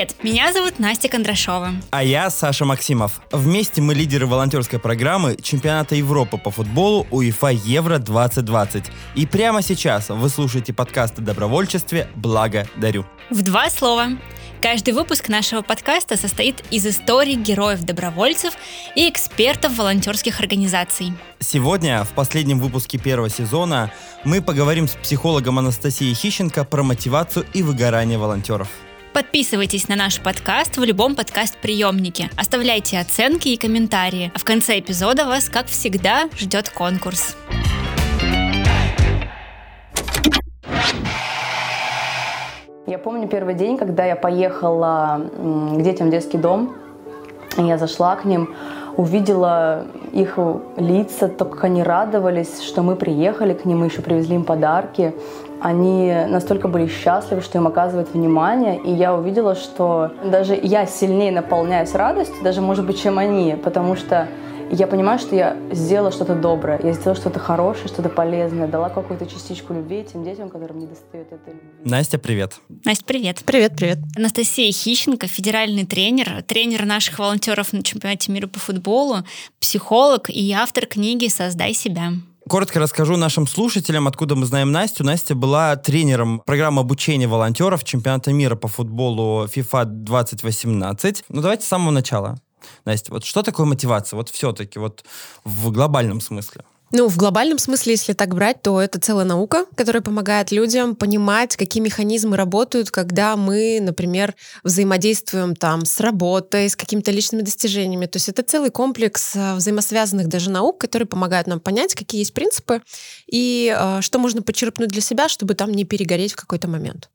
Привет, меня зовут Настя Кондрашова. А я Саша Максимов. Вместе мы лидеры волонтерской программы чемпионата Европы по футболу УЕФА Евро 2020. И прямо сейчас вы слушаете подкаст о добровольчестве «Благо дарю». В два слова. Каждый выпуск нашего подкаста состоит из историй героев-добровольцев и экспертов волонтерских организаций. Сегодня, в последнем выпуске первого сезона, мы поговорим с психологом Анастасией Хищенко про мотивацию и выгорание волонтеров. Подписывайтесь на наш подкаст в любом подкаст-приемнике. Оставляйте оценки и комментарии. А в конце эпизода вас, как всегда, ждет конкурс. Я помню первый день, когда я поехала к детям в детский дом. Я зашла к ним, увидела их лица, то, как они радовались, что мы приехали к ним, мы еще привезли им подарки. Они настолько были счастливы, что им оказывают внимание, и я увидела, что даже я сильнее наполняюсь радостью, даже, может быть, чем они, потому что я понимаю, что я сделала что-то доброе, я сделала что-то хорошее, что-то полезное, дала какую-то частичку любви тем детям, которым не достает этой любви. Настя, привет. Настя, привет. Привет, привет. Анастасия Хищенко, федеральный тренер, тренер наших волонтеров на чемпионате мира по футболу, психолог и автор книги «Создай себя». Коротко расскажу нашим слушателям, откуда мы знаем Настю. Настя была тренером программы обучения волонтеров чемпионата мира по футболу FIFA 2018. Ну, давайте с самого начала. Настя, вот что такое мотивация? Вот все-таки, вот в глобальном смысле. Ну, в глобальном смысле, если так брать, то это целая наука, которая помогает людям понимать, какие механизмы работают, когда мы, например, взаимодействуем там с работой, с какими-то личными достижениями. То есть это целый комплекс э, взаимосвязанных даже наук, которые помогают нам понять, какие есть принципы и э, что можно почерпнуть для себя, чтобы там не перегореть в какой-то момент.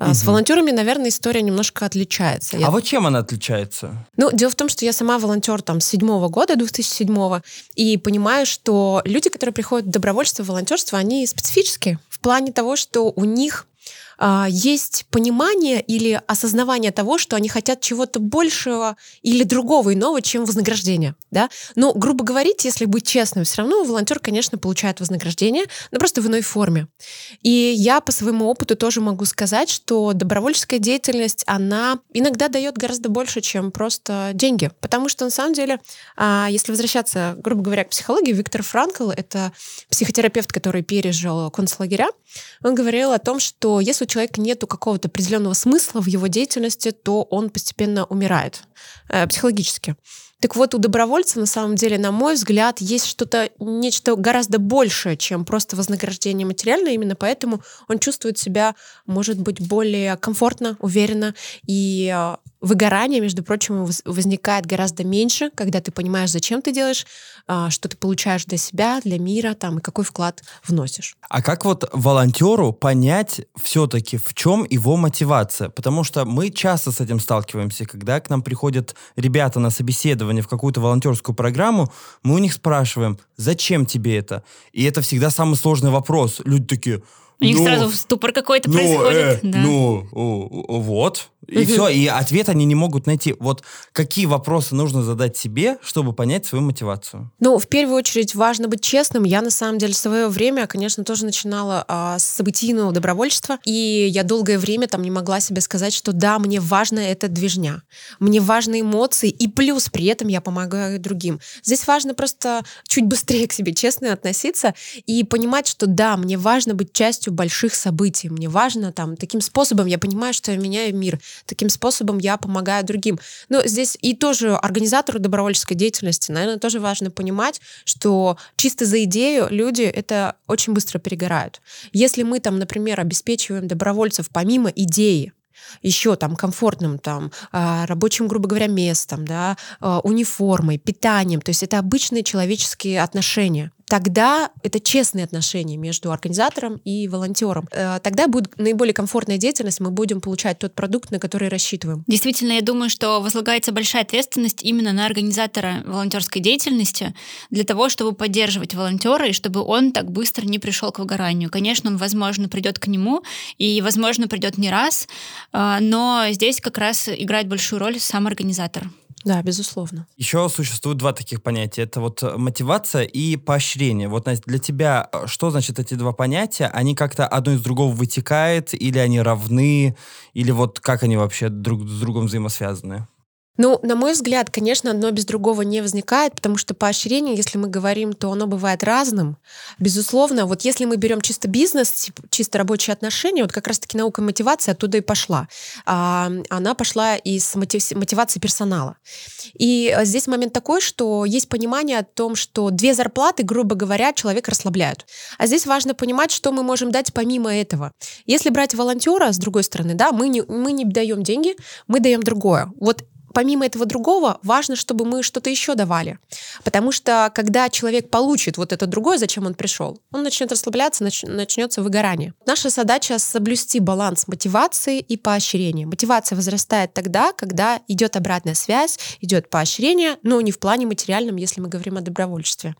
Угу. С волонтерами, наверное, история немножко отличается. А я... вот чем она отличается? Ну, дело в том, что я сама волонтер там с седьмого года, 2007 и понимаю, что люди, которые приходят в добровольство, в волонтерство, они специфические в плане того, что у них а, есть понимание или осознавание того, что они хотят чего-то большего или другого иного, чем вознаграждение. Да? Но, грубо говоря, если быть честным, все равно волонтер, конечно, получает вознаграждение, но просто в иной форме. И я по своему опыту тоже могу сказать, что добровольческая деятельность, она иногда дает гораздо больше, чем просто деньги. Потому что, на самом деле, а, если возвращаться, грубо говоря, к психологии, Виктор Франкл — это психотерапевт, который пережил концлагеря, он говорил о том, что если человека нет какого-то определенного смысла в его деятельности, то он постепенно умирает э, психологически. Так вот, у добровольца, на самом деле, на мой взгляд, есть что-то, нечто гораздо большее, чем просто вознаграждение материальное. Именно поэтому он чувствует себя, может быть, более комфортно, уверенно. И э, выгорание, между прочим, возникает гораздо меньше, когда ты понимаешь, зачем ты делаешь, а, что ты получаешь для себя, для мира, там, и какой вклад вносишь. А как вот волонтеру понять все-таки, в чем его мотивация? Потому что мы часто с этим сталкиваемся, когда к нам приходят ребята на собеседование в какую-то волонтерскую программу, мы у них спрашиваем, зачем тебе это? И это всегда самый сложный вопрос. Люди такие, у них ну, сразу ступор какой-то ну, происходит. Э, да. Ну, вот. И все, и ответ они не могут найти. Вот какие вопросы нужно задать себе, чтобы понять свою мотивацию? Ну, в первую очередь важно быть честным. Я, на самом деле, в свое время, конечно, тоже начинала а, с событийного добровольчества, и я долгое время там не могла себе сказать, что да, мне важно это движня, мне важны эмоции, и плюс при этом я помогаю другим. Здесь важно просто чуть быстрее к себе честно относиться и понимать, что да, мне важно быть частью больших событий, мне важно там, таким способом я понимаю, что я меняю мир, Таким способом я помогаю другим. Но здесь и тоже организатору добровольческой деятельности, наверное, тоже важно понимать, что чисто за идею люди это очень быстро перегорают. Если мы там, например, обеспечиваем добровольцев помимо идеи, еще там комфортным там а, рабочим, грубо говоря, местом, да, а, униформой, питанием. То есть это обычные человеческие отношения тогда это честные отношения между организатором и волонтером. Э, тогда будет наиболее комфортная деятельность, мы будем получать тот продукт, на который рассчитываем. Действительно, я думаю, что возлагается большая ответственность именно на организатора волонтерской деятельности для того, чтобы поддерживать волонтера и чтобы он так быстро не пришел к выгоранию. Конечно, он, возможно, придет к нему и, возможно, придет не раз, э, но здесь как раз играет большую роль сам организатор. Да, безусловно. Еще существует два таких понятия. Это вот мотивация и поощрение. Вот, Настя, для тебя э, что значит эти два понятия? Они как-то одно из другого вытекают, или они равны, или вот как они вообще друг с другом взаимосвязаны? Ну, на мой взгляд, конечно, одно без другого не возникает, потому что поощрение, если мы говорим, то оно бывает разным. Безусловно, вот если мы берем чисто бизнес, чисто рабочие отношения, вот как раз-таки наука мотивации оттуда и пошла. А, она пошла из мотивации персонала. И здесь момент такой, что есть понимание о том, что две зарплаты, грубо говоря, человека расслабляют. А здесь важно понимать, что мы можем дать помимо этого. Если брать волонтера, с другой стороны, да, мы не, мы не даем деньги, мы даем другое. Вот помимо этого другого, важно, чтобы мы что-то еще давали. Потому что когда человек получит вот это другое, зачем он пришел, он начнет расслабляться, нач- начнется выгорание. Наша задача соблюсти баланс мотивации и поощрения. Мотивация возрастает тогда, когда идет обратная связь, идет поощрение, но не в плане материальном, если мы говорим о добровольчестве.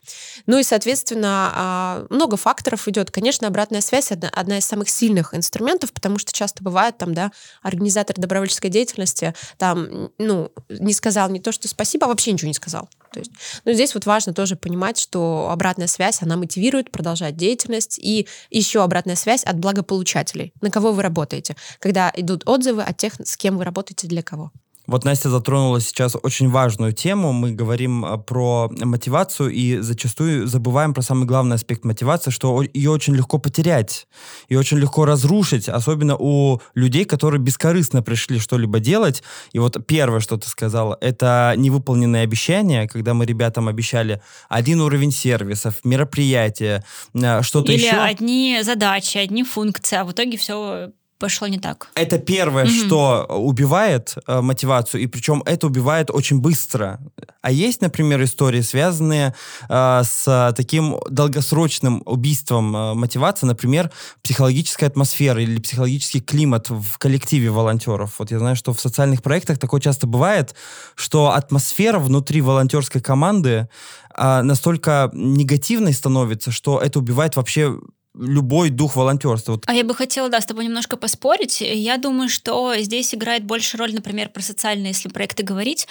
Ну и, соответственно, а, много факторов идет. Конечно, обратная связь одна, одна из самых сильных инструментов, потому что часто бывает там, да, организатор добровольческой деятельности, там, ну, не сказал не то, что спасибо, а вообще ничего не сказал. То есть, но здесь вот важно тоже понимать, что обратная связь, она мотивирует продолжать деятельность, и еще обратная связь от благополучателей, на кого вы работаете, когда идут отзывы от тех, с кем вы работаете, для кого. Вот Настя затронула сейчас очень важную тему. Мы говорим а, про мотивацию и зачастую забываем про самый главный аспект мотивации, что ее очень легко потерять, и очень легко разрушить, особенно у людей, которые бескорыстно пришли что-либо делать. И вот первое, что ты сказала, это невыполненные обещания, когда мы ребятам обещали один уровень сервисов, мероприятия, а, что-то Или еще. Или одни задачи, одни функции, а в итоге все пошло не так. Это первое, mm-hmm. что убивает э, мотивацию, и причем это убивает очень быстро. А есть, например, истории, связанные э, с таким долгосрочным убийством э, мотивации, например, психологическая атмосфера или психологический климат в коллективе волонтеров. Вот я знаю, что в социальных проектах такое часто бывает, что атмосфера внутри волонтерской команды э, настолько негативной становится, что это убивает вообще любой дух волонтерства. Вот. А я бы хотела, да, с тобой немножко поспорить. Я думаю, что здесь играет больше роль, например, про социальные, если проекты говорить,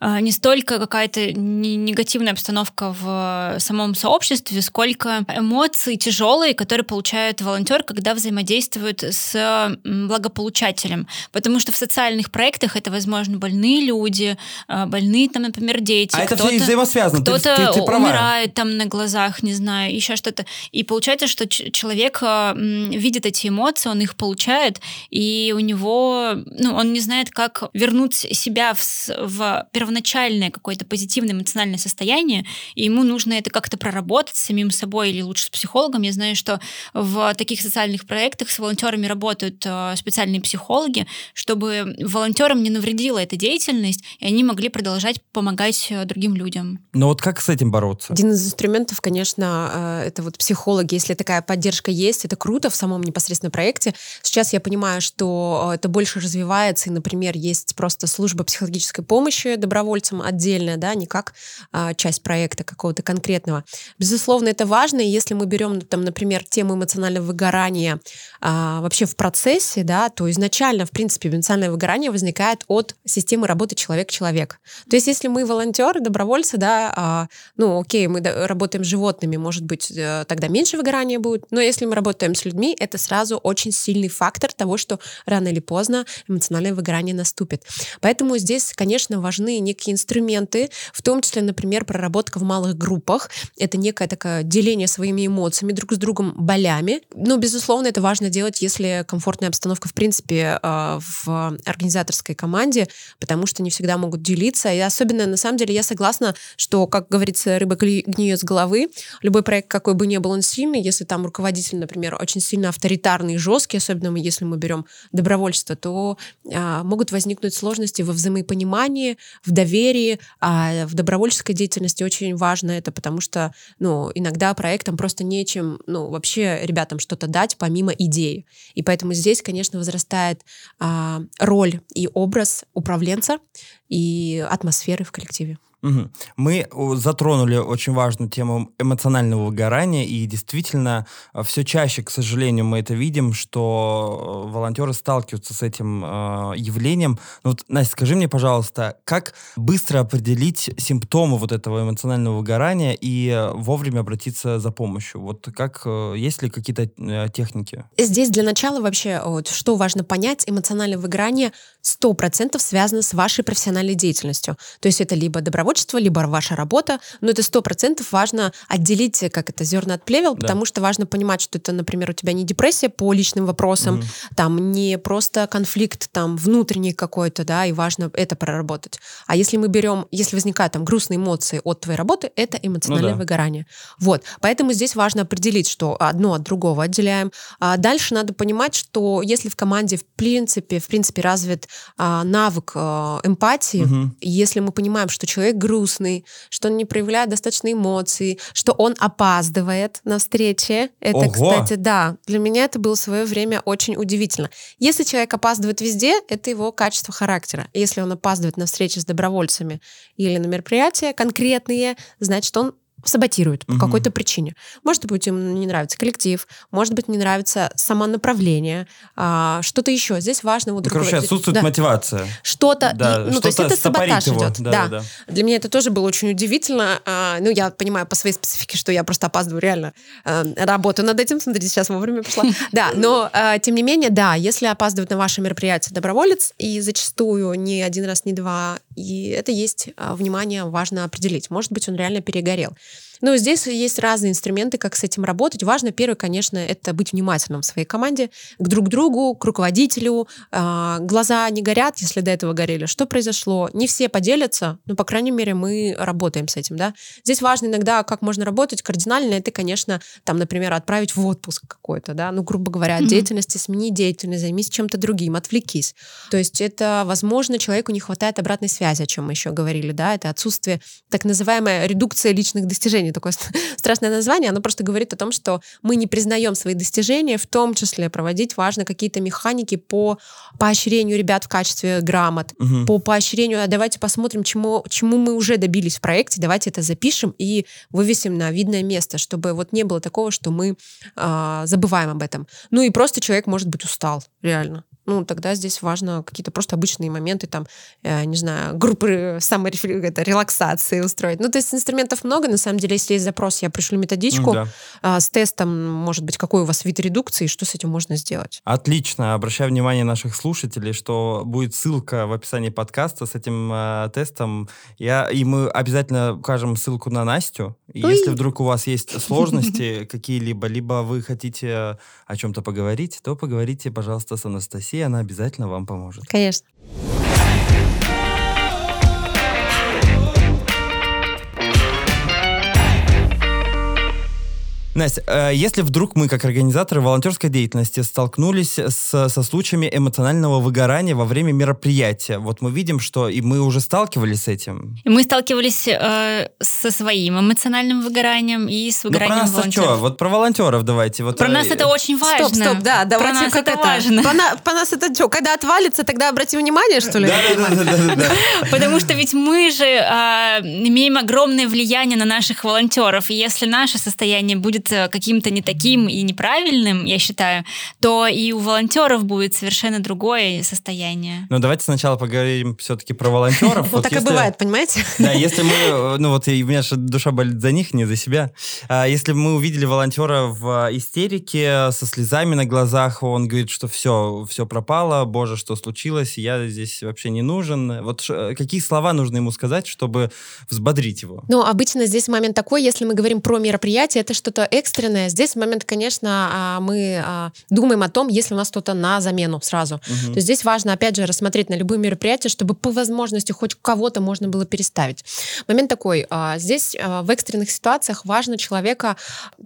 а, не столько какая-то негативная обстановка в самом сообществе, сколько эмоции тяжелые, которые получает волонтер, когда взаимодействует с благополучателем. Потому что в социальных проектах это, возможно, больные люди, а, больные, там, например, дети. А это все взаимосвязано. Кто-то ты, ты, ты умирает там на глазах, не знаю, еще что-то. И получается, что человек видит эти эмоции, он их получает, и у него, ну, он не знает, как вернуть себя в, в первоначальное какое-то позитивное эмоциональное состояние, и ему нужно это как-то проработать с самим собой или лучше с психологом. Я знаю, что в таких социальных проектах с волонтерами работают э, специальные психологи, чтобы волонтерам не навредила эта деятельность, и они могли продолжать помогать э, другим людям. Но вот как с этим бороться? Один из инструментов, конечно, это вот психологи, если такая поддержка есть, это круто в самом непосредственно проекте. Сейчас я понимаю, что э, это больше развивается, и, например, есть просто служба психологической помощи добровольцам отдельная, да, не как а, часть проекта какого-то конкретного. Безусловно, это важно, и если мы берем, там, например, тему эмоционального выгорания а, вообще в процессе, да, то изначально, в принципе, эмоциональное выгорание возникает от системы работы человек-человек. То есть если мы волонтеры, добровольцы, да, а, ну, окей, мы работаем с животными, может быть, э, тогда меньше выгорания будет, но если мы работаем с людьми, это сразу очень сильный фактор того, что рано или поздно эмоциональное выгорание наступит. Поэтому здесь, конечно, важны некие инструменты, в том числе, например, проработка в малых группах. Это некое такое деление своими эмоциями друг с другом, болями. Но, безусловно, это важно делать, если комфортная обстановка, в принципе, э, в организаторской команде, потому что не всегда могут делиться. И особенно, на самом деле, я согласна, что, как говорится, рыба гниет с головы. Любой проект, какой бы ни был он сильный, если там руководитель, например, очень сильно авторитарный и жесткий, особенно если мы берем добровольство, то а, могут возникнуть сложности во взаимопонимании, в доверии. А в добровольческой деятельности очень важно это, потому что ну, иногда проектам просто нечем ну, вообще ребятам что-то дать помимо идеи. И поэтому здесь, конечно, возрастает а, роль и образ управленца и атмосферы в коллективе. Угу. Мы затронули очень важную тему эмоционального выгорания, и действительно, э, все чаще, к сожалению, мы это видим, что э, волонтеры сталкиваются с этим э, явлением. Ну, вот, Настя, скажи мне, пожалуйста, как быстро определить симптомы вот этого эмоционального выгорания и э, вовремя обратиться за помощью? Вот как, э, есть ли какие-то э, техники? Здесь для начала вообще, вот, что важно понять, эмоциональное выгорание 100% связано с вашей профессиональной деятельностью. То есть это либо добровольство, добровольчество, либо ваша работа, но это сто процентов важно отделить, как это, зерна от плевел, да. потому что важно понимать, что это, например, у тебя не депрессия по личным вопросам, угу. там не просто конфликт там внутренний какой-то, да, и важно это проработать. А если мы берем, если возникают там грустные эмоции от твоей работы, это эмоциональное ну, да. выгорание. Вот, поэтому здесь важно определить, что одно от другого отделяем. А дальше надо понимать, что если в команде в принципе, в принципе развит а, навык а, эмпатии, угу. если мы понимаем, что человек грустный, что он не проявляет достаточно эмоций, что он опаздывает на встрече. Это, Ого! кстати, да, для меня это было в свое время очень удивительно. Если человек опаздывает везде, это его качество характера. Если он опаздывает на встречи с добровольцами или на мероприятия конкретные, значит, он саботирует по угу. какой-то причине. Может быть, им не нравится коллектив, может быть, не нравится само направление, а, что-то еще. Здесь важно вот. Ну, короче, отсутствует да. мотивация. Что-то, да, ну, то есть это саботаж его. идет. Да, да. да. Для меня это тоже было очень удивительно. А, ну, я понимаю по своей специфике, что я просто опаздываю реально. А, работаю над этим, смотрите, сейчас вовремя пришла. Да, но а, тем не менее, да, если опаздывает на ваше мероприятие доброволец, и зачастую не один раз, не два, и это есть а, внимание, важно определить. Может быть, он реально перегорел. Но здесь есть разные инструменты, как с этим работать. Важно, первое, конечно, это быть внимательным в своей команде, к друг другу, к руководителю. А, глаза не горят, если до этого горели. Что произошло? Не все поделятся, но, по крайней мере, мы работаем с этим, да. Здесь важно иногда, как можно работать кардинально, это, конечно, там, например, отправить в отпуск какой-то, да, ну, грубо говоря, от mm-hmm. деятельности, смени деятельность, займись чем-то другим, отвлекись. То есть это, возможно, человеку не хватает обратной связи, о чем мы еще говорили, да, это отсутствие, так называемая редукция личных достижений не такое страшное название, оно просто говорит о том, что мы не признаем свои достижения, в том числе проводить важно какие-то механики по поощрению ребят в качестве грамот, угу. по поощрению, а давайте посмотрим, чему, чему мы уже добились в проекте, давайте это запишем и вывесим на видное место, чтобы вот не было такого, что мы э, забываем об этом. Ну и просто человек может быть устал, реально ну, тогда здесь важно какие-то просто обычные моменты, там, э, не знаю, группы саморелаксации устроить. Ну, то есть инструментов много, на самом деле, если есть запрос, я пришлю методичку да. э, с тестом, может быть, какой у вас вид редукции, что с этим можно сделать. Отлично. Обращаю внимание наших слушателей, что будет ссылка в описании подкаста с этим э, тестом. Я, и мы обязательно укажем ссылку на Настю. И если вдруг у вас есть сложности какие-либо, либо вы хотите о чем-то поговорить, то поговорите, пожалуйста, с Анастасией она обязательно вам поможет. Конечно. Настя, э, если вдруг мы, как организаторы волонтерской деятельности, столкнулись с, со случаями эмоционального выгорания во время мероприятия, вот мы видим, что и мы уже сталкивались с этим. Мы сталкивались э, со своим эмоциональным выгоранием и с выгоранием ну, про нас волонтеров. Что? Вот про волонтеров давайте. Вот, про э, нас это очень важно. Стоп, стоп, да, давайте про нас как это, это важно. По, на, по нас это что, когда отвалится, тогда обратим внимание, что ли? Да, да, да, да. Потому что ведь мы же а, имеем огромное влияние на наших волонтеров, и если наше состояние будет каким-то не таким и неправильным, я считаю, то и у волонтеров будет совершенно другое состояние. Ну, давайте сначала поговорим все-таки про волонтеров. Вот так и бывает, понимаете? Да, если мы, э, ну вот у меня же душа болит за них, не за себя. А если мы увидели волонтера в истерике со слезами на глазах, он говорит, что все, все пропало, боже, что случилось, я здесь вообще не нужен. Вот какие слова нужно ему сказать, чтобы взбодрить его? Ну, обычно здесь момент такой, если мы говорим про мероприятие, это что-то экстренное. Здесь момент, конечно, а, мы а, думаем о том, если у нас что-то на замену сразу. Угу. То есть здесь важно, опять же, рассмотреть на любые мероприятия, чтобы по возможности хоть кого-то можно было переставить. Момент такой. А, здесь в экстренных ситуациях важно человека,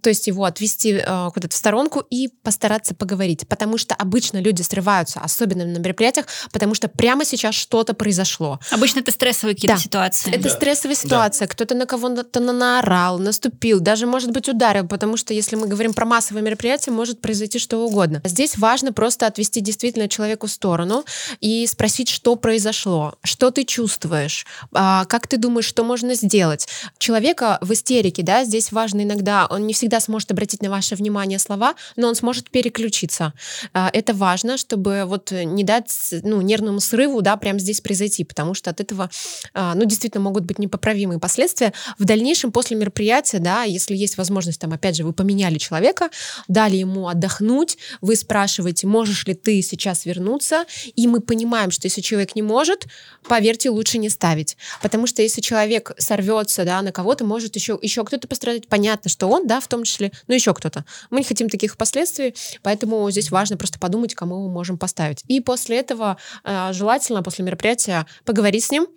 то есть его отвести куда-то в сторонку и постараться поговорить. Потому что обычно люди срываются, особенно на мероприятиях, потому что прямо сейчас что-то произошло. Обычно это стрессовые какие-то да. ситуации. Это да. стрессовая ситуация. Да. Кто-то на кого-то наорал, наступил, даже, может быть, ударил, потому что если мы говорим про массовые мероприятия, может произойти что угодно. Здесь важно просто отвести действительно человеку сторону и спросить, что произошло, что ты чувствуешь, а, как ты думаешь, что можно сделать. Человека в истерике, да, здесь важно иногда, он не всегда сможет обратить на ваше внимание слова, но он сможет переключиться. А, это важно, чтобы вот не дать ну, нервному срыву, да, прямо здесь произойти, потому что от этого, а, ну, действительно могут быть непоправимые последствия. В дальнейшем, после мероприятия, да, если есть возможность, там, опять же, вы поменяли человека, дали ему отдохнуть, вы спрашиваете, можешь ли ты сейчас вернуться, и мы понимаем, что если человек не может, поверьте, лучше не ставить. Потому что если человек сорвется, да, на кого-то, может еще, еще кто-то пострадать. Понятно, что он, да, в том числе, но еще кто-то. Мы не хотим таких последствий, поэтому здесь важно просто подумать, кому мы можем поставить. И после этого э, желательно, после мероприятия, поговорить с ним,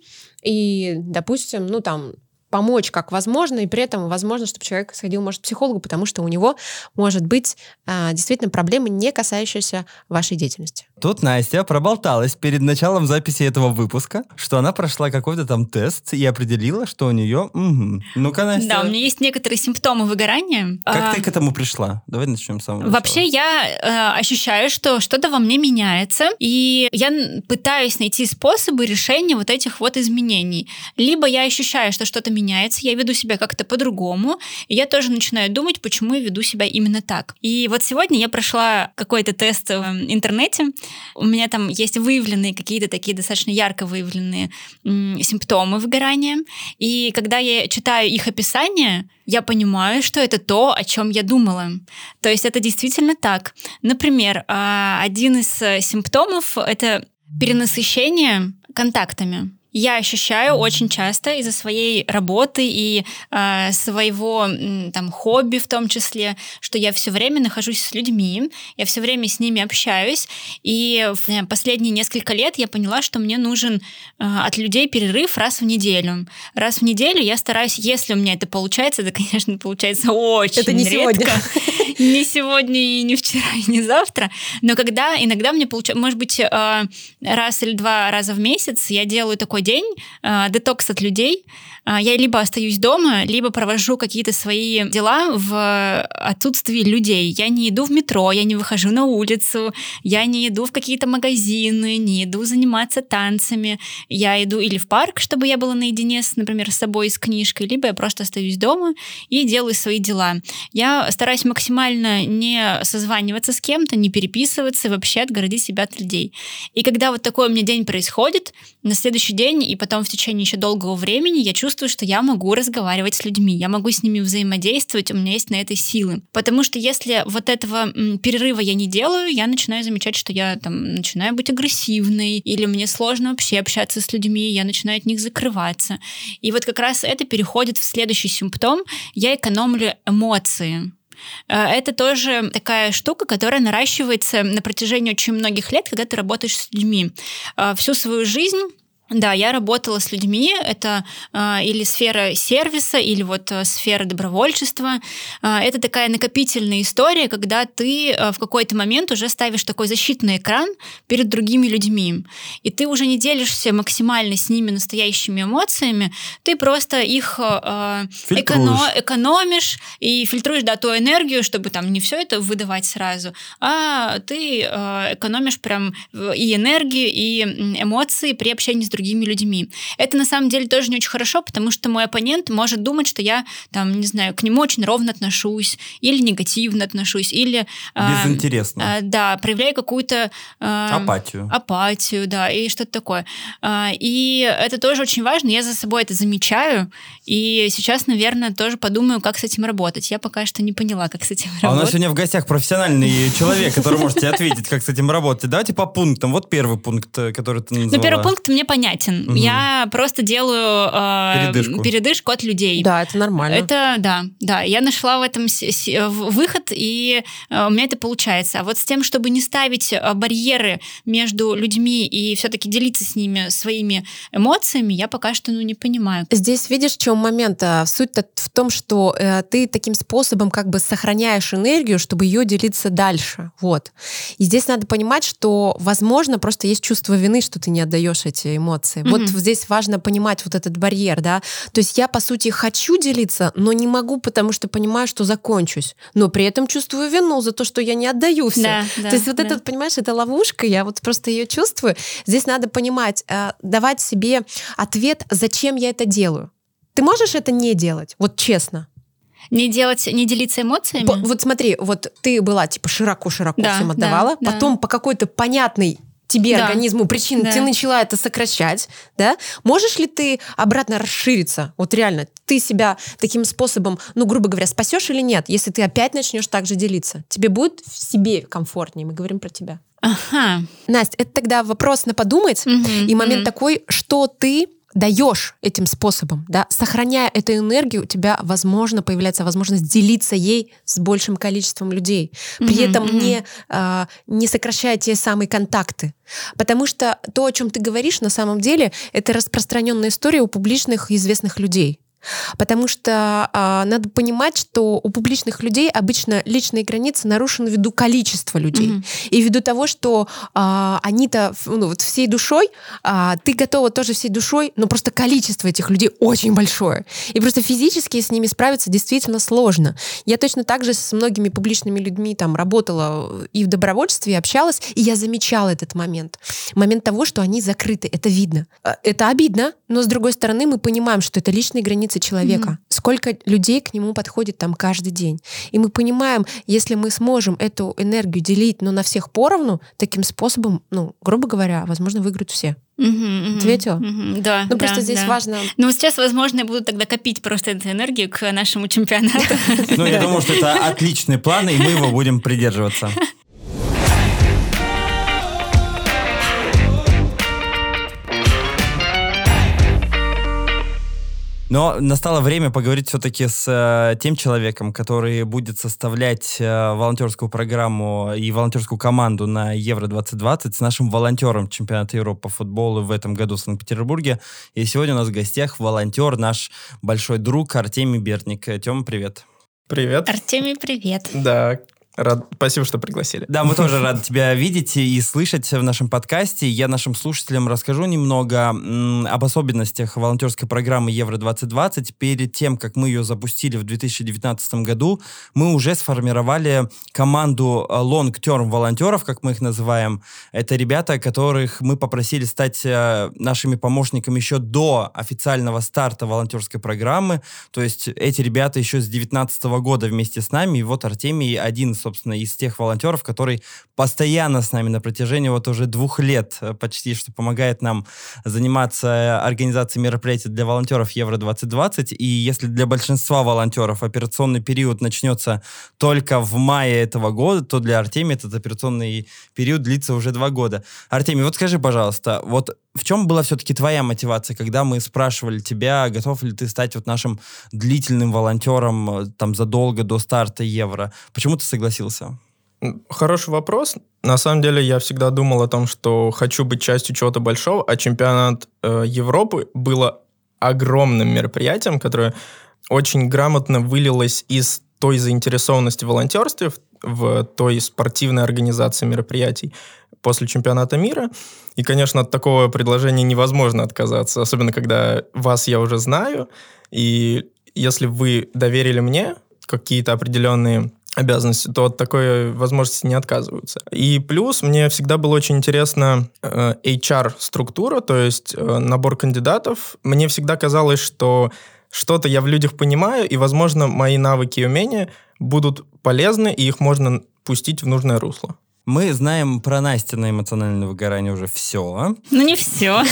и, допустим, ну там помочь как возможно, и при этом возможно, чтобы человек сходил, может, к психологу, потому что у него может быть а, действительно проблемы, не касающиеся вашей деятельности. Тут Настя проболталась перед началом записи этого выпуска, что она прошла какой-то там тест и определила, что у нее... Угу. Ну-ка, Настя. Да, у меня есть некоторые симптомы выгорания. Как а... ты к этому пришла? Давай начнем с самого Вообще я э, ощущаю, что что-то во мне меняется, и я пытаюсь найти способы решения вот этих вот изменений. Либо я ощущаю, что что-то меняется, я веду себя как-то по-другому, и я тоже начинаю думать, почему я веду себя именно так. И вот сегодня я прошла какой-то тест в интернете, у меня там есть выявленные какие-то такие достаточно ярко выявленные симптомы выгорания, и когда я читаю их описание, я понимаю, что это то, о чем я думала. То есть это действительно так. Например, а, один из э, симптомов — это перенасыщение контактами я ощущаю очень часто из-за своей работы и э, своего там хобби в том числе, что я все время нахожусь с людьми, я все время с ними общаюсь, и в последние несколько лет я поняла, что мне нужен э, от людей перерыв раз в неделю. Раз в неделю я стараюсь, если у меня это получается, это, конечно, получается очень это не редко. Сегодня. Не сегодня и не вчера, и не завтра, но когда иногда мне получается, может быть, э, раз или два раза в месяц я делаю такой день, э, детокс от людей. Э, я либо остаюсь дома, либо провожу какие-то свои дела в отсутствии людей. Я не иду в метро, я не выхожу на улицу, я не иду в какие-то магазины, не иду заниматься танцами. Я иду или в парк, чтобы я была наедине, с, например, с собой, с книжкой, либо я просто остаюсь дома и делаю свои дела. Я стараюсь максимально не созваниваться с кем-то, не переписываться, вообще отгородить себя от людей. И когда вот такой у меня день происходит, на следующий день, и потом в течение еще долгого времени я чувствую, что я могу разговаривать с людьми, я могу с ними взаимодействовать, у меня есть на это силы. Потому что если вот этого перерыва я не делаю, я начинаю замечать, что я там начинаю быть агрессивной, или мне сложно вообще общаться с людьми, я начинаю от них закрываться. И вот как раз это переходит в следующий симптом. Я экономлю эмоции. Э, это тоже такая штука, которая наращивается на протяжении очень многих лет, когда ты работаешь с людьми. Э, всю свою жизнь да, я работала с людьми, это э, или сфера сервиса, или вот э, сфера добровольчества. Э, это такая накопительная история, когда ты э, в какой-то момент уже ставишь такой защитный экран перед другими людьми, и ты уже не делишься максимально с ними настоящими эмоциями, ты просто их э, эконо- экономишь и фильтруешь да, ту энергию, чтобы там не все это выдавать сразу, а ты э, экономишь прям и энергию, и эмоции при общении с другими людьми. Это на самом деле тоже не очень хорошо, потому что мой оппонент может думать, что я там, не знаю, к нему очень ровно отношусь, или негативно отношусь, или... А, Безинтересно. Э, да, проявляю какую-то... Э, апатию. Апатию, да, и что-то такое. Э, и это тоже очень важно, я за собой это замечаю, и сейчас, наверное, тоже подумаю, как с этим работать. Я пока что не поняла, как с этим работать. А у нас сегодня в гостях профессиональный человек, который может тебе ответить, как с этим работать. Давайте по пунктам. Вот первый пункт, который ты назвала. Ну, первый пункт мне понятен понятен. Угу. Я просто делаю э, передышку. передышку от людей. Да, это нормально. Это, да, да. Я нашла в этом выход, и э, у меня это получается. А вот с тем, чтобы не ставить э, барьеры между людьми и все-таки делиться с ними своими эмоциями, я пока что ну, не понимаю. Здесь видишь, в чем момент? А, суть-то в том, что э, ты таким способом как бы сохраняешь энергию, чтобы ее делиться дальше. Вот. И здесь надо понимать, что, возможно, просто есть чувство вины, что ты не отдаешь эти эмоции эмоции. Mm-hmm. Вот здесь важно понимать вот этот барьер, да. То есть я, по сути, хочу делиться, но не могу, потому что понимаю, что закончусь. Но при этом чувствую вину за то, что я не отдаю все. Да, да, то есть вот да. это, понимаешь, это ловушка, я вот просто ее чувствую. Здесь надо понимать, э, давать себе ответ, зачем я это делаю. Ты можешь это не делать? Вот честно. Не делать, не делиться эмоциями? По, вот смотри, вот ты была типа широко-широко да, всем отдавала, да, потом да. по какой-то понятной тебе, да. организму, причина, да. ты начала это сокращать, да? Можешь ли ты обратно расшириться? Вот реально, ты себя таким способом, ну, грубо говоря, спасешь или нет, если ты опять начнешь так же делиться? Тебе будет в себе комфортнее, мы говорим про тебя. Ага. Настя, это тогда вопрос на подумать, угу, и момент угу. такой, что ты даешь этим способом, да, сохраняя эту энергию, у тебя, возможно, появляется возможность делиться ей с большим количеством людей, при mm-hmm, этом mm-hmm. не, а, не сокращая те самые контакты. Потому что то, о чем ты говоришь, на самом деле, это распространенная история у публичных известных людей. Потому что а, надо понимать, что у публичных людей обычно личные границы нарушены ввиду количества людей. Mm-hmm. И ввиду того, что а, они-то ну, вот всей душой, а, ты готова тоже всей душой, но просто количество этих людей очень большое. И просто физически с ними справиться действительно сложно. Я точно так же с многими публичными людьми там работала и в добровольстве, и общалась, и я замечала этот момент. Момент того, что они закрыты, это видно. А, это обидно, но с другой стороны мы понимаем, что это личные границы границы человека. Mm-hmm. Сколько людей к нему подходит там каждый день. И мы понимаем, если мы сможем эту энергию делить, но на всех поровну, таким способом, ну, грубо говоря, возможно, выиграют все. Угу, Ответил? Угу, да. Ну, просто да, здесь да. важно. Ну, сейчас, возможно, я буду тогда копить просто эту энергию к нашему чемпионату. Ну, я думаю, что это отличный план, и мы его будем придерживаться. Но настало время поговорить все-таки с э, тем человеком, который будет составлять э, волонтерскую программу и волонтерскую команду на Евро-2020 с нашим волонтером чемпионата Европы по футболу в этом году в Санкт-Петербурге. И сегодня у нас в гостях волонтер, наш большой друг Артемий Берник. Тёма, привет. Привет. Артемий, привет. Да, Рад, спасибо, что пригласили. Да, мы тоже рады тебя видеть и слышать в нашем подкасте. Я нашим слушателям расскажу немного об особенностях волонтерской программы Евро-2020. Перед тем, как мы ее запустили в 2019 году, мы уже сформировали команду э, long-term волонтеров, как мы их называем. Это ребята, которых мы попросили стать э, нашими помощниками еще до официального старта волонтерской программы. То есть эти ребята еще с 2019 года вместе с нами. И вот Артемий один из собственно, из тех волонтеров, который постоянно с нами на протяжении вот уже двух лет э, почти, что помогает нам заниматься организацией мероприятий для волонтеров Евро-2020. И если для большинства волонтеров операционный период начнется только в мае этого года, то для Артемия этот операционный период длится уже два года. Артемий, вот скажи, пожалуйста, вот в чем была все-таки твоя мотивация, когда мы спрашивали тебя, готов ли ты стать вот нашим длительным волонтером э, там задолго до старта Евро? Почему ты согласился? Хороший вопрос. На самом деле я всегда думал о том, что хочу быть частью чего-то большого, а чемпионат э, Европы было огромным мероприятием, которое очень грамотно вылилось из той заинтересованности в волонтерстве, в, в той спортивной организации мероприятий после чемпионата мира. И, конечно, от такого предложения невозможно отказаться, особенно когда вас я уже знаю, и если вы доверили мне какие-то определенные обязанности, то от такой возможности не отказываются. И плюс мне всегда было очень интересно э, HR-структура, то есть э, набор кандидатов. Мне всегда казалось, что что-то я в людях понимаю, и, возможно, мои навыки и умения будут полезны, и их можно пустить в нужное русло. Мы знаем про Настю на эмоциональное выгорание уже все. Ну, не все.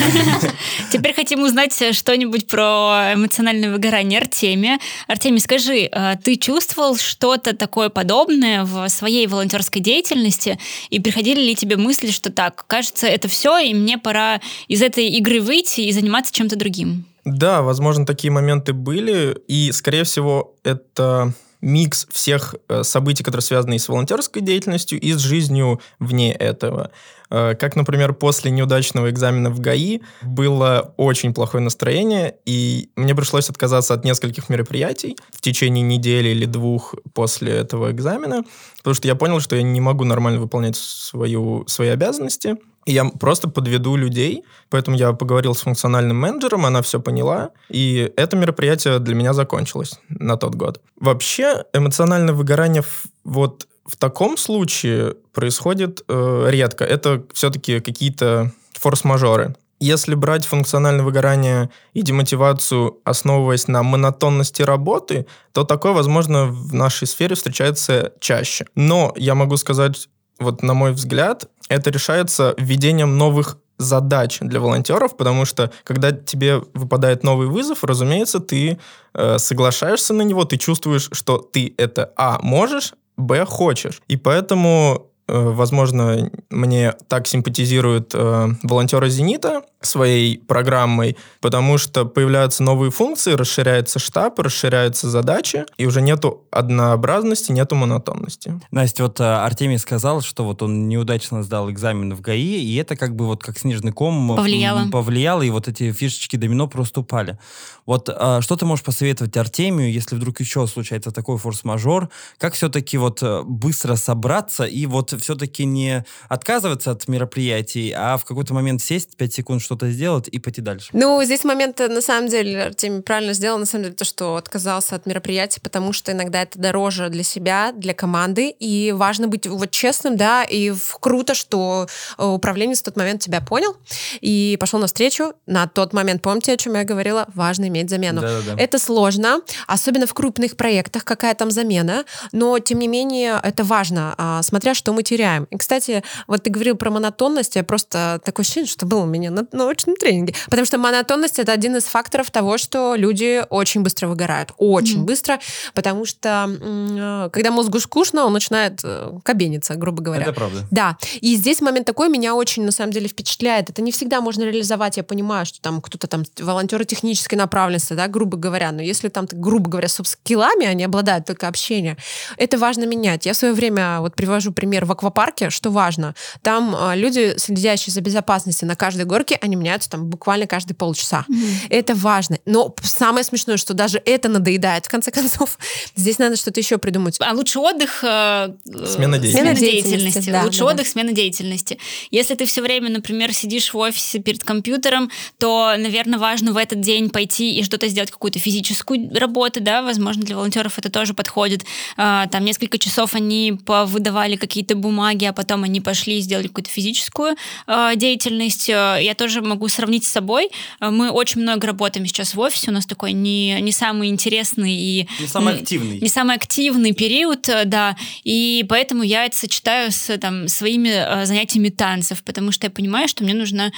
Теперь хотим узнать что-нибудь про эмоциональное выгорание Артемия. Артемий, скажи, а ты чувствовал что-то такое подобное в своей волонтерской деятельности? И приходили ли тебе мысли, что так, кажется, это все, и мне пора из этой игры выйти и заниматься чем-то другим? Да, возможно, такие моменты были. И, скорее всего, это микс всех э, событий, которые связаны и с волонтерской деятельностью, и с жизнью вне этого. Э, как, например, после неудачного экзамена в ГАИ было очень плохое настроение, и мне пришлось отказаться от нескольких мероприятий в течение недели или двух после этого экзамена, потому что я понял, что я не могу нормально выполнять свою, свои обязанности. И я просто подведу людей, поэтому я поговорил с функциональным менеджером, она все поняла, и это мероприятие для меня закончилось на тот год. Вообще эмоциональное выгорание вот в таком случае происходит э, редко. Это все-таки какие-то форс-мажоры. Если брать функциональное выгорание и демотивацию, основываясь на монотонности работы, то такое, возможно, в нашей сфере встречается чаще. Но я могу сказать, вот на мой взгляд, это решается введением новых задач для волонтеров, потому что когда тебе выпадает новый вызов, разумеется, ты э, соглашаешься на него, ты чувствуешь, что ты это а можешь, б хочешь, и поэтому возможно, мне так симпатизируют э, волонтеры «Зенита» своей программой, потому что появляются новые функции, расширяется штаб, расширяются задачи, и уже нету однообразности, нету монотонности. Настя, вот э, Артемий сказал, что вот он неудачно сдал экзамен в ГАИ, и это как бы вот как снежный ком повлияло, повлияло и вот эти фишечки домино просто упали. Вот э, что ты можешь посоветовать Артемию, если вдруг еще случается такой форс-мажор, как все-таки вот э, быстро собраться и вот все-таки не отказываться от мероприятий, а в какой-то момент сесть, 5 секунд что-то сделать и пойти дальше. Ну, здесь момент, на самом деле, Артемий правильно сделал, на самом деле, то, что отказался от мероприятий, потому что иногда это дороже для себя, для команды, и важно быть вот честным, да, и круто, что э, управленец в тот момент тебя понял и пошел навстречу. На тот момент, помните, о чем я говорила, важно иметь замену. Да-да-да. Это сложно, особенно в крупных проектах, какая там замена, но, тем не менее, это важно, а, смотря что мы теряем. И, кстати, вот ты говорил про монотонность, я просто такое ощущение, что было у меня на научном тренинге. Потому что монотонность — это один из факторов того, что люди очень быстро выгорают. Очень mm-hmm. быстро, потому что э, когда мозгу скучно, он начинает э, кабениться, грубо говоря. Это правда. Да. И здесь момент такой меня очень, на самом деле, впечатляет. Это не всегда можно реализовать. Я понимаю, что там кто-то там волонтеры технической направленности, да, грубо говоря. Но если там, грубо говоря, софт-скиллами они обладают только общение, это важно менять. Я в свое время вот привожу пример в аквапарке, что важно. Там э, люди, следящие за безопасностью на каждой горке, они меняются там буквально каждые полчаса. Mm-hmm. Это важно. Но самое смешное, что даже это надоедает, в конце концов. Здесь надо что-то еще придумать. А лучше отдых... Э, смена деятельности. Смена деятельности. Да, лучше да, отдых, да. смена деятельности. Если ты все время, например, сидишь в офисе перед компьютером, то, наверное, важно в этот день пойти и что-то сделать, какую-то физическую работу, да, возможно, для волонтеров это тоже подходит. А, там несколько часов они выдавали какие-то бумаги, а потом они пошли и сделали какую-то физическую а, деятельность. Э, я тоже могу сравнить с собой. Э, мы очень много работаем сейчас в офисе, у нас такой не, не самый интересный и... Не самый активный. Не самый активный период, э, да, и поэтому я это сочетаю с там, своими занятиями танцев, потому что я понимаю, что мне нужно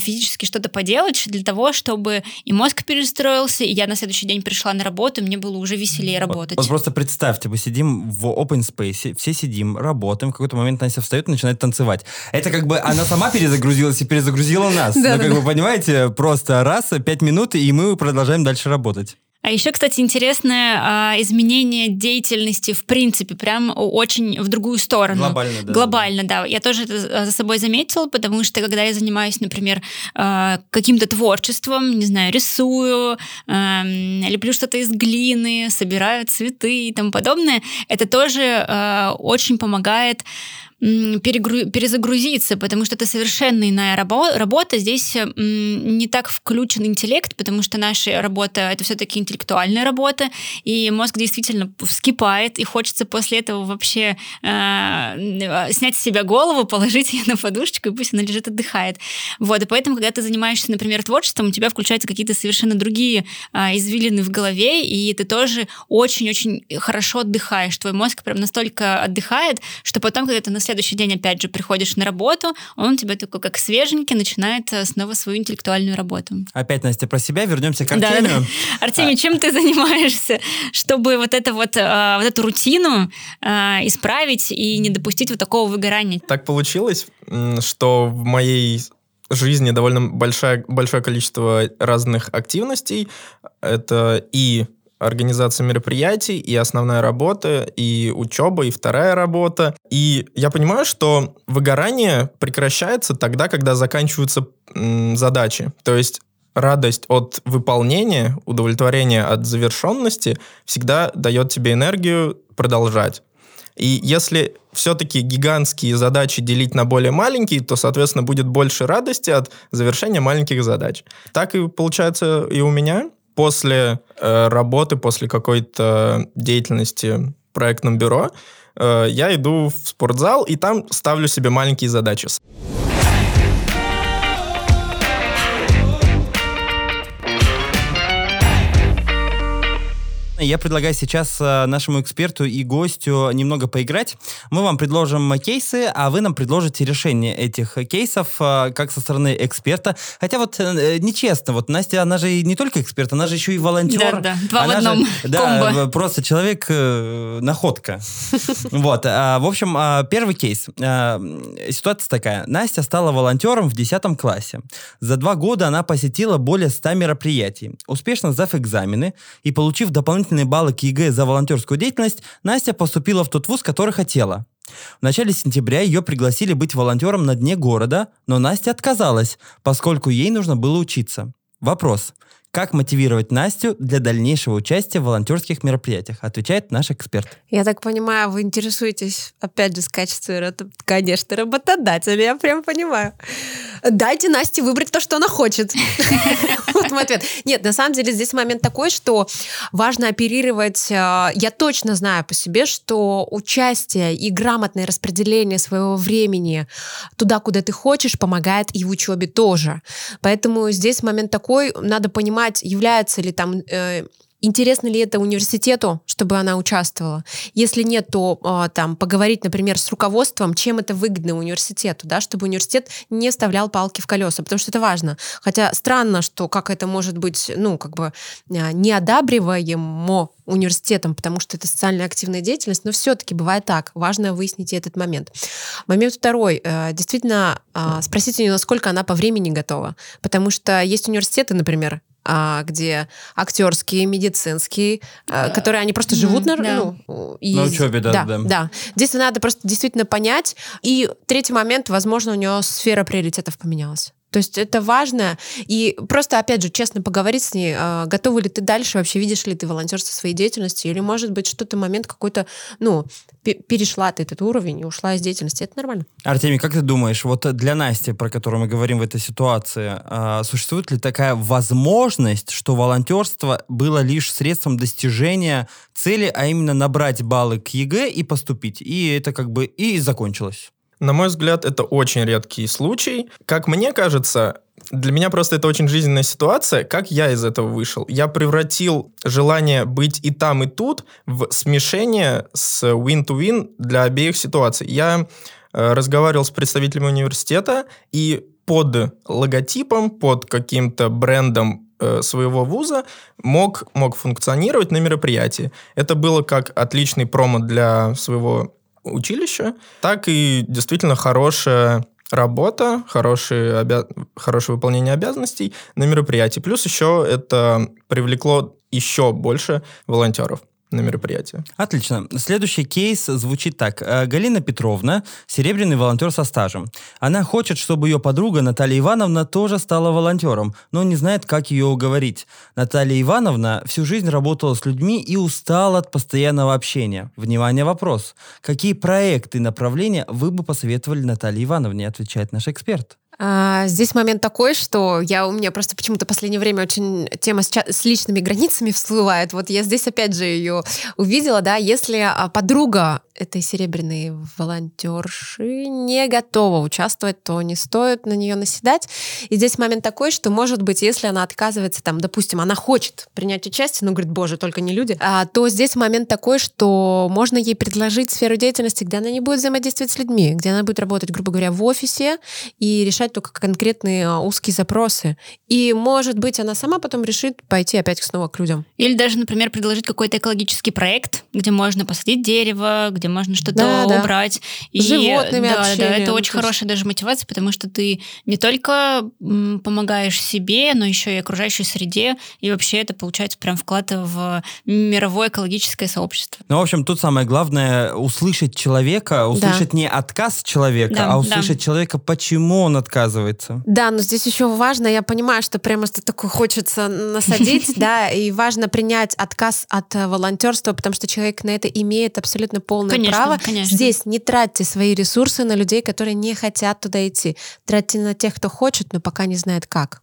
физически что-то поделать для того, чтобы и мозг перестроился, и я на следующий день пришла на работу, и мне было уже веселее работать. Вот, вот просто представьте, мы сидим в open space, все сидим, работаем, в какой-то момент Настя встает и начинает танцевать. Это как бы она сама перезагрузилась и перезагрузила нас. Да, ну, как вы понимаете, просто раз, пять минут, и мы продолжаем дальше работать. А еще, кстати, интересное а, изменение деятельности в принципе, прям очень в другую сторону. Глобально, да. Глобально, да. Я тоже это за собой заметила, потому что когда я занимаюсь, например, а, каким-то творчеством, не знаю, рисую, а, леплю что-то из глины, собираю цветы и тому подобное, это тоже а, очень помогает перегру... перезагрузиться, потому что это совершенно иная рабо... работа. Здесь не так включен интеллект, потому что наша работа — это все-таки интеллектуальная работа, и мозг действительно вскипает, и хочется после этого вообще э, снять с себя голову, положить ее на подушечку, и пусть она лежит, отдыхает. Вот, и поэтому, когда ты занимаешься, например, творчеством, у тебя включаются какие-то совершенно другие э, извилины в голове, и ты тоже очень-очень хорошо отдыхаешь. Твой мозг прям настолько отдыхает, что потом, когда ты на следующий день опять же приходишь на работу, он тебе такой как свеженький начинает э, снова свою интеллектуальную работу. Опять, Настя, про себя. Вернемся к Артемию. Да, да. Артемий, а. чем ты занимаешься, чтобы вот, это вот, э, вот эту рутину э, исправить и не допустить вот такого выгорания? Так получилось, что в моей жизни довольно большое, большое количество разных активностей. Это и организация мероприятий, и основная работа, и учеба, и вторая работа. И я понимаю, что выгорание прекращается тогда, когда заканчиваются м, задачи. То есть радость от выполнения, удовлетворение от завершенности всегда дает тебе энергию продолжать. И если все-таки гигантские задачи делить на более маленькие, то, соответственно, будет больше радости от завершения маленьких задач. Так и получается и у меня. После э, работы, после какой-то деятельности в проектном бюро, э, я иду в спортзал и там ставлю себе маленькие задачи. Я предлагаю сейчас э, нашему эксперту и гостю немного поиграть. Мы вам предложим кейсы, а вы нам предложите решение этих кейсов э, как со стороны эксперта. Хотя вот э, нечестно, вот Настя, она же не только эксперт, она же еще и волонтер. Да, да, два она в одном. Же, да, Комбо. просто человек находка. Вот, а, в общем, а, первый кейс. А, ситуация такая. Настя стала волонтером в 10 классе. За два года она посетила более 100 мероприятий. Успешно сдав экзамены и получив дополнительные дополнительные баллы к ЕГЭ за волонтерскую деятельность, Настя поступила в тот вуз, который хотела. В начале сентября ее пригласили быть волонтером на дне города, но Настя отказалась, поскольку ей нужно было учиться. Вопрос. Как мотивировать Настю для дальнейшего участия в волонтерских мероприятиях? Отвечает наш эксперт. Я так понимаю, вы интересуетесь, опять же, с качеством, конечно, работодателя, я прям понимаю. Дайте Насте выбрать то, что она хочет. Вот мой ответ. Нет, на самом деле здесь момент такой, что важно оперировать... Э, я точно знаю по себе, что участие и грамотное распределение своего времени туда, куда ты хочешь, помогает и в учебе тоже. Поэтому здесь момент такой, надо понимать, является ли там э, Интересно ли это университету, чтобы она участвовала? Если нет, то э, там поговорить, например, с руководством, чем это выгодно университету, да, чтобы университет не вставлял палки в колеса, потому что это важно. Хотя странно, что как это может быть, ну, как бы э, неодабриваемо университетом, потому что это социально активная деятельность, но все-таки бывает так. Важно выяснить этот момент. Момент второй. Э, действительно, э, спросите ее, насколько она по времени готова. Потому что есть университеты, например, а, где актерские, медицинские, а, которые они просто живут на, да. ну, и, на учебе, да, да, да. да. Здесь надо просто действительно понять. И третий момент, возможно, у нее сфера приоритетов поменялась. То есть это важно. И просто, опять же, честно поговорить с ней, э, готова ли ты дальше, вообще видишь ли ты волонтерство своей деятельности, или, может быть, что-то момент какой-то, ну, перешла ты этот уровень и ушла из деятельности. Это нормально. Артемий, как ты думаешь, вот для Насти, про которую мы говорим в этой ситуации, э, существует ли такая возможность, что волонтерство было лишь средством достижения цели, а именно набрать баллы к ЕГЭ и поступить? И это как бы и закончилось. На мой взгляд, это очень редкий случай. Как мне кажется, для меня просто это очень жизненная ситуация. Как я из этого вышел? Я превратил желание быть и там, и тут в смешение с win-to-win для обеих ситуаций. Я э, разговаривал с представителями университета, и под логотипом, под каким-то брендом э, своего вуза мог, мог функционировать на мероприятии. Это было как отличный промо для своего училища, так и действительно хорошая работа, хорошее, обя... хорошее выполнение обязанностей на мероприятии. Плюс еще это привлекло еще больше волонтеров на мероприятие. Отлично. Следующий кейс звучит так. Э, Галина Петровна, серебряный волонтер со стажем. Она хочет, чтобы ее подруга Наталья Ивановна тоже стала волонтером, но не знает, как ее уговорить. Наталья Ивановна всю жизнь работала с людьми и устала от постоянного общения. Внимание, вопрос. Какие проекты и направления вы бы посоветовали Наталье Ивановне, отвечает наш эксперт. А, здесь момент такой, что я у меня просто почему-то в последнее время очень тема с, с личными границами всплывает. Вот я здесь опять же ее увидела, да, если а, подруга этой серебряной волонтерши не готова участвовать, то не стоит на нее наседать. И здесь момент такой, что, может быть, если она отказывается, там, допустим, она хочет принять участие, но говорит, боже, только не люди, а, то здесь момент такой, что можно ей предложить сферу деятельности, где она не будет взаимодействовать с людьми, где она будет работать, грубо говоря, в офисе и решать только конкретные а, узкие запросы. И, может быть, она сама потом решит пойти опять снова к людям. Или даже, например, предложить какой-то экологический проект, где можно посадить дерево, где можно что-то Да, да. убрать. С животными да, да, общение, это очень есть- хорошая даже мотивация, потому что ты не только помогаешь себе, но еще и окружающей среде, и вообще это получается прям вклад в мировое экологическое сообщество. Ну, в общем, тут самое главное услышать человека, услышать не отказ человека, Да, а да. услышать человека, почему он отказывается. Да, но здесь еще важно, я понимаю, что прямо что такое хочется насадить, да, и важно принять отказ от э, волонтерства, потому что человек на это имеет абсолютно полное конечно, право. Конечно. Здесь не тратьте свои ресурсы на людей, которые не хотят туда идти. Тратьте на тех, кто хочет, но пока не знает как.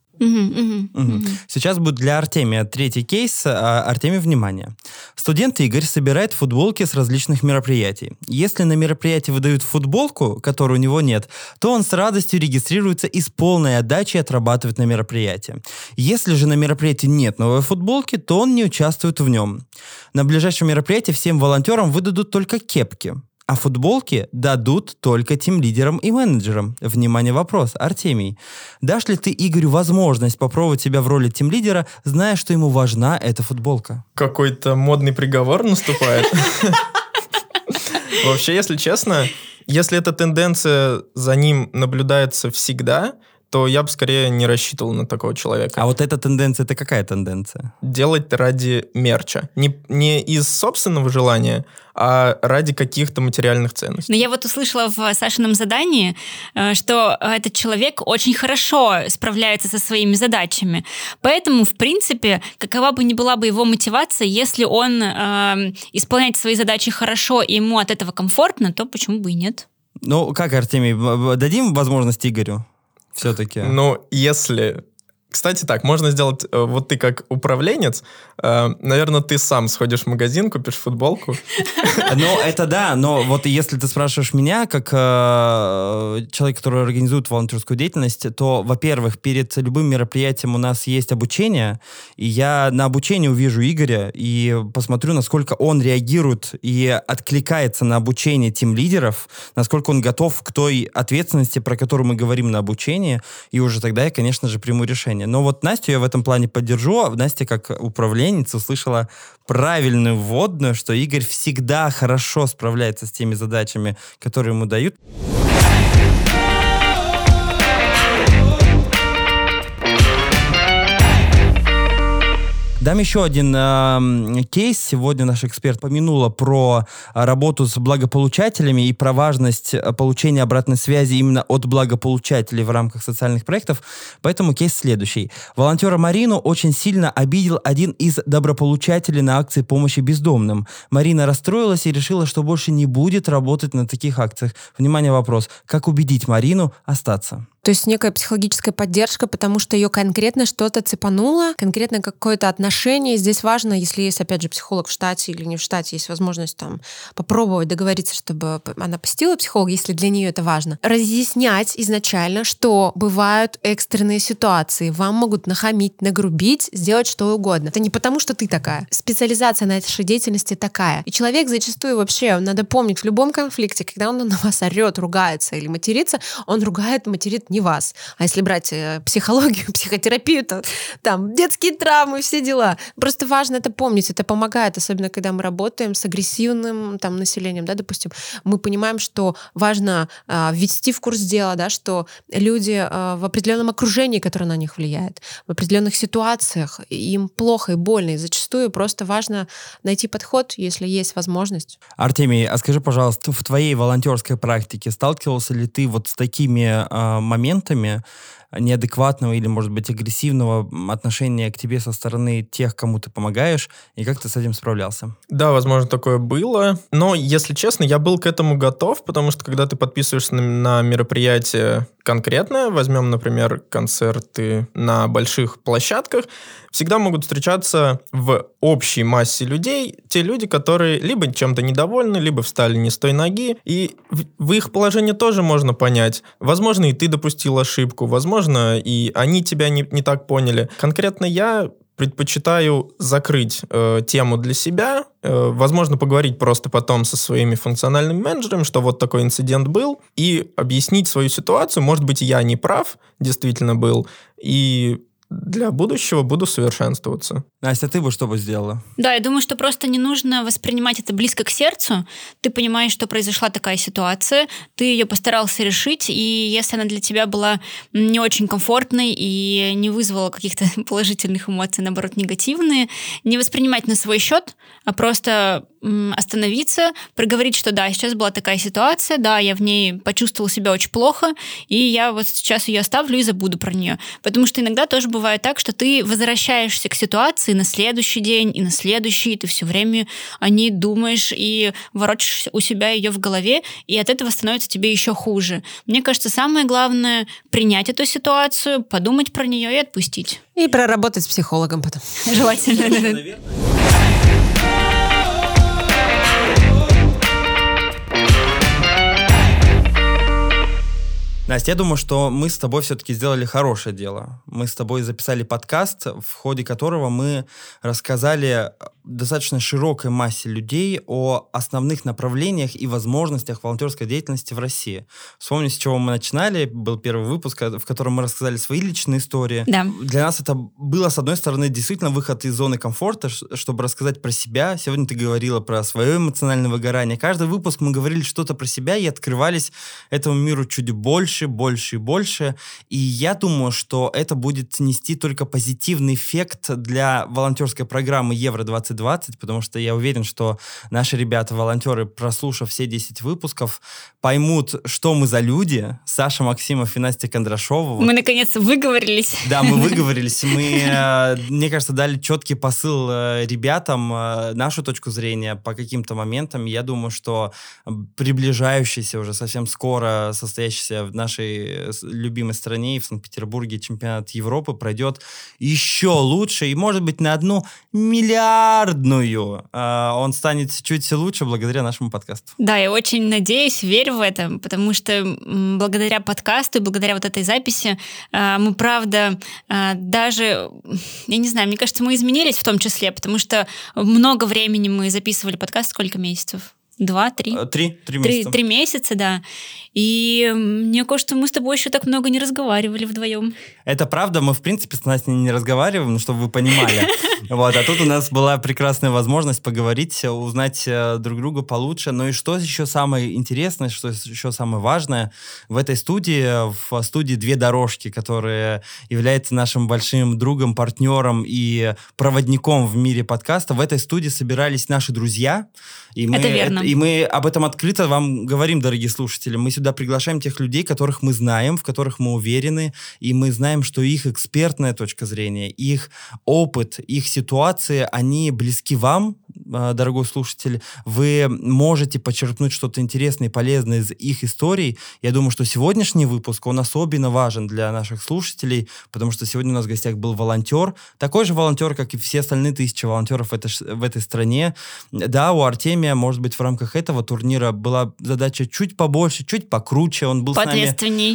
Сейчас будет для Артемия третий кейс. А, Артемий, внимание. Студент Игорь собирает футболки с различных мероприятий. Если на мероприятии выдают футболку, которой у него нет, то он с радостью регистрируется и с полной отдачей отрабатывает на мероприятии. Если же на мероприятии нет новой футболки, то он не участвует в нем. На ближайшем мероприятии всем волонтерам выдадут только кепки. А футболки дадут только тем лидерам и менеджерам. Внимание, вопрос. Артемий, дашь ли ты Игорю возможность попробовать себя в роли тем лидера, зная, что ему важна эта футболка? Какой-то модный приговор наступает. Вообще, если честно, если эта тенденция за ним наблюдается всегда, то я бы скорее не рассчитывал на такого человека. А вот эта тенденция, это какая тенденция? Делать ради мерча. Не, не из собственного желания, а ради каких-то материальных ценностей. Но я вот услышала в Сашином задании, э, что этот человек очень хорошо справляется со своими задачами. Поэтому, в принципе, какова бы ни была бы его мотивация, если он э, исполняет свои задачи хорошо и ему от этого комфортно, то почему бы и нет? Ну, как, Артемий, дадим возможность Игорю? Все-таки. Ну, если кстати, так, можно сделать, э, вот ты как управленец, э, наверное, ты сам сходишь в магазин, купишь футболку. Ну, это да, но вот если ты спрашиваешь меня, как э, человек, который организует волонтерскую деятельность, то, во-первых, перед любым мероприятием у нас есть обучение, и я на обучение увижу Игоря и посмотрю, насколько он реагирует и откликается на обучение тем лидеров, насколько он готов к той ответственности, про которую мы говорим на обучении, и уже тогда я, конечно же, приму решение плане. Но вот Настю я в этом плане поддержу. Настя, как управленец, услышала правильную вводную, что Игорь всегда хорошо справляется с теми задачами, которые ему дают. Дам еще один э, кейс. Сегодня наш эксперт помянула про работу с благополучателями и про важность э, получения обратной связи именно от благополучателей в рамках социальных проектов. Поэтому кейс следующий. Волонтера Марину очень сильно обидел один из доброполучателей на акции помощи бездомным. Марина расстроилась и решила, что больше не будет работать на таких акциях. Внимание, вопрос. Как убедить Марину остаться? То есть некая психологическая поддержка, потому что ее конкретно что-то цепануло, конкретно какое-то отношение. Здесь важно, если есть, опять же, психолог в штате или не в штате, есть возможность там попробовать договориться, чтобы она посетила психолога, если для нее это важно. Разъяснять изначально, что бывают экстренные ситуации. Вам могут нахамить, нагрубить, сделать что угодно. Это не потому, что ты такая. Специализация на этой деятельности такая. И человек зачастую вообще, надо помнить, в любом конфликте, когда он на вас орет, ругается или матерится, он ругает, материт не вас. А если брать э, психологию, психотерапию, то там детские травмы, все дела. Просто важно это помнить, это помогает, особенно когда мы работаем с агрессивным там населением, да, допустим, мы понимаем, что важно э, ввести в курс дела, да, что люди э, в определенном окружении, которое на них влияет, в определенных ситуациях им плохо и больно, и зачастую просто важно найти подход, если есть возможность. Артемий, а скажи, пожалуйста, в твоей волонтерской практике сталкивался ли ты вот с такими э, моментами, моментами неадекватного или, может быть, агрессивного отношения к тебе со стороны тех, кому ты помогаешь, и как ты с этим справлялся? Да, возможно, такое было. Но, если честно, я был к этому готов, потому что, когда ты подписываешься на, на мероприятие конкретное, возьмем, например, концерты на больших площадках, всегда могут встречаться в общей массе людей те люди, которые либо чем-то недовольны, либо встали не с той ноги, и в, в их положении тоже можно понять. Возможно, и ты допустил ошибку, возможно, и они тебя не, не так поняли. Конкретно я предпочитаю закрыть э, тему для себя, э, возможно, поговорить просто потом со своими функциональными менеджерами, что вот такой инцидент был, и объяснить свою ситуацию. Может быть, я не прав, действительно был, и для будущего буду совершенствоваться. Настя, ты бы что бы сделала? Да, я думаю, что просто не нужно воспринимать это близко к сердцу. Ты понимаешь, что произошла такая ситуация, ты ее постарался решить, и если она для тебя была не очень комфортной и не вызвала каких-то положительных эмоций, наоборот, негативные, не воспринимать на свой счет, а просто остановиться, проговорить, что да, сейчас была такая ситуация, да, я в ней почувствовала себя очень плохо, и я вот сейчас ее оставлю и забуду про нее. Потому что иногда тоже бывает так, что ты возвращаешься к ситуации, и на следующий день, и на следующий, и ты все время о ней думаешь и ворочишь у себя ее в голове, и от этого становится тебе еще хуже. Мне кажется, самое главное принять эту ситуацию, подумать про нее и отпустить. И проработать с психологом потом. Желательно. Настя, я думаю, что мы с тобой все-таки сделали хорошее дело. Мы с тобой записали подкаст, в ходе которого мы рассказали достаточно широкой массе людей о основных направлениях и возможностях волонтерской деятельности в России. Вспомню, с чего мы начинали. Был первый выпуск, в котором мы рассказали свои личные истории. Да. Для нас это было, с одной стороны, действительно выход из зоны комфорта, чтобы рассказать про себя. Сегодня ты говорила про свое эмоциональное выгорание. Каждый выпуск мы говорили что-то про себя и открывались этому миру чуть больше, больше и больше. И я думаю, что это будет нести только позитивный эффект для волонтерской программы Евро-20 2020, потому что я уверен, что наши ребята, волонтеры, прослушав все 10 выпусков, поймут, что мы за люди. Саша Максимов и Настя Кондрашова. Мы, наконец, выговорились. Да, мы выговорились. Мы, э, мне кажется, дали четкий посыл э, ребятам, э, нашу точку зрения по каким-то моментам. Я думаю, что приближающийся уже совсем скоро состоящийся в нашей любимой стране и в Санкт-Петербурге чемпионат Европы пройдет еще лучше и, может быть, на одну миллиард миллиардную, а, он станет чуть лучше благодаря нашему подкасту. Да, я очень надеюсь, верю в это, потому что благодаря подкасту и благодаря вот этой записи а, мы, правда, а, даже, я не знаю, мне кажется, мы изменились в том числе, потому что много времени мы записывали подкаст, сколько месяцев? Два, три? Э, три, три месяца. Три, три месяца, да. И мне кажется, мы с тобой еще так много не разговаривали вдвоем. Это правда, мы, в принципе, с Настей не разговариваем, чтобы вы понимали. Вот, а тут у нас была прекрасная возможность поговорить, узнать э, друг друга получше. Ну и что еще самое интересное, что еще самое важное, в этой студии, в студии «Две дорожки», которая является нашим большим другом, партнером и проводником в мире подкаста, в этой студии собирались наши друзья. И мы, это верно. И мы об этом открыто вам говорим, дорогие слушатели. Мы сюда приглашаем тех людей, которых мы знаем, в которых мы уверены, и мы знаем, что их экспертная точка зрения, их опыт, их ситуации, они близки вам, а, дорогой слушатель. Вы можете почерпнуть что-то интересное и полезное из их историй. Я думаю, что сегодняшний выпуск, он особенно важен для наших слушателей, потому что сегодня у нас в гостях был волонтер, такой же волонтер, как и все остальные тысячи волонтеров в этой, в этой стране. Да, у Артемия, может быть, в рамках этого турнира была задача чуть побольше, чуть покруче. Он был нами...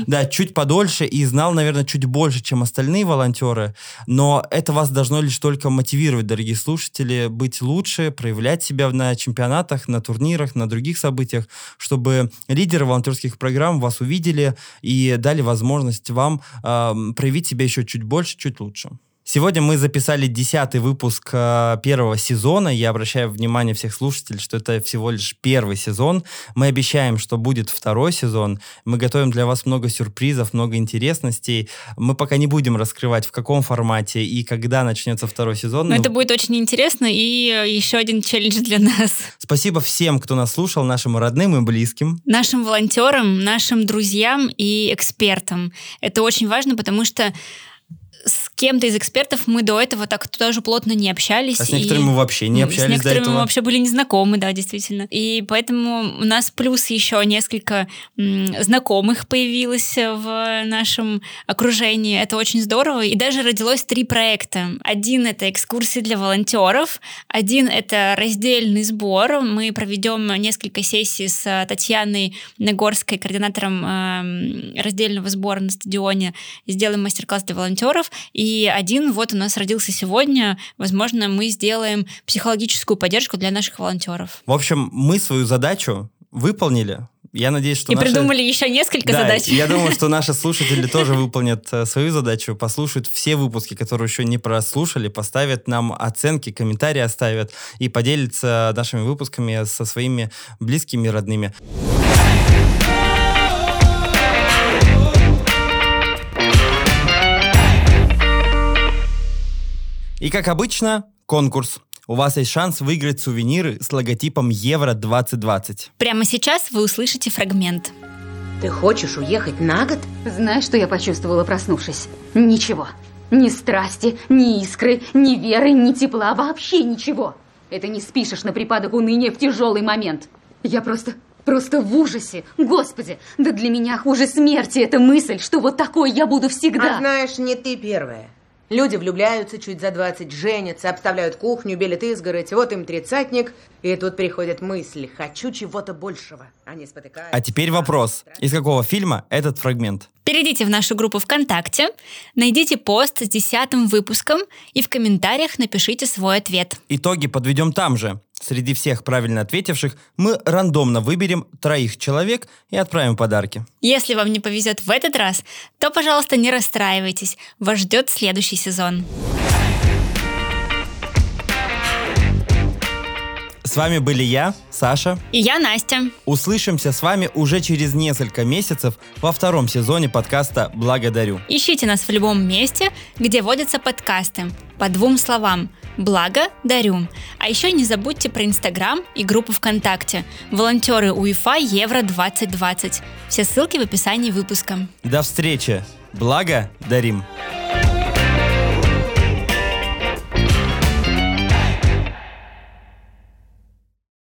Да, чуть подольше и знал, наверное, чуть больше, чем остальные волонтеры. Но это вас должно лишь только мотивировать, дорогие слушатели, быть лучше, проявлять себя на чемпионатах, на турнирах, на других событиях, чтобы лидеры волонтерских программ вас увидели и дали возможность вам э, проявить себя еще чуть больше, чуть лучше. Сегодня мы записали десятый выпуск э, первого сезона. Я обращаю внимание всех слушателей, что это всего лишь первый сезон. Мы обещаем, что будет второй сезон. Мы готовим для вас много сюрпризов, много интересностей. Мы пока не будем раскрывать, в каком формате и когда начнется второй сезон. Но, но... это будет очень интересно и э, еще один челлендж для нас. Спасибо всем, кто нас слушал, нашим родным и близким. Нашим волонтерам, нашим друзьям и экспертам. Это очень важно, потому что с кем-то из экспертов мы до этого так тоже плотно не общались. А с некоторыми мы вообще не общались С некоторыми до этого. мы вообще были незнакомы, да, действительно. И поэтому у нас плюс еще несколько знакомых появилось в нашем окружении. Это очень здорово. И даже родилось три проекта. Один — это экскурсии для волонтеров. Один — это раздельный сбор. Мы проведем несколько сессий с Татьяной Нагорской, координатором раздельного сбора на стадионе. Сделаем мастер-класс для волонтеров. И один вот у нас родился сегодня. Возможно, мы сделаем психологическую поддержку для наших волонтеров. В общем, мы свою задачу выполнили. Я надеюсь, что и наши... придумали еще несколько да, задач. Я думаю, что наши слушатели тоже выполнят э, свою задачу, послушают все выпуски, которые еще не прослушали, поставят нам оценки, комментарии оставят и поделятся нашими выпусками со своими близкими и родными. И как обычно, конкурс. У вас есть шанс выиграть сувениры с логотипом Евро 2020. Прямо сейчас вы услышите фрагмент. Ты хочешь уехать на год? Знаешь, что я почувствовала, проснувшись? Ничего. Ни страсти, ни искры, ни веры, ни тепла, вообще ничего. Это не спишешь на припадок уныния в тяжелый момент. Я просто, просто в ужасе. Господи, да для меня хуже смерти эта мысль, что вот такой я буду всегда. А знаешь, не ты первая. Люди влюбляются чуть за 20, женятся, обставляют кухню, белят изгородь, вот им тридцатник, и тут приходит мысль «хочу чего-то большего». Они спотыкаются. А теперь вопрос. Из какого фильма этот фрагмент? Перейдите в нашу группу ВКонтакте, найдите пост с десятым выпуском и в комментариях напишите свой ответ. Итоги подведем там же. Среди всех правильно ответивших мы рандомно выберем троих человек и отправим подарки. Если вам не повезет в этот раз, то, пожалуйста, не расстраивайтесь. Вас ждет следующий сезон. С вами были я, Саша. И я, Настя. Услышимся с вами уже через несколько месяцев во втором сезоне подкаста «Благодарю». Ищите нас в любом месте, где водятся подкасты. По двум словам. Благо, дарю. А еще не забудьте про Инстаграм и группу ВКонтакте. Волонтеры УЕФА Евро 2020. Все ссылки в описании выпуска. До встречи. Благо дарим.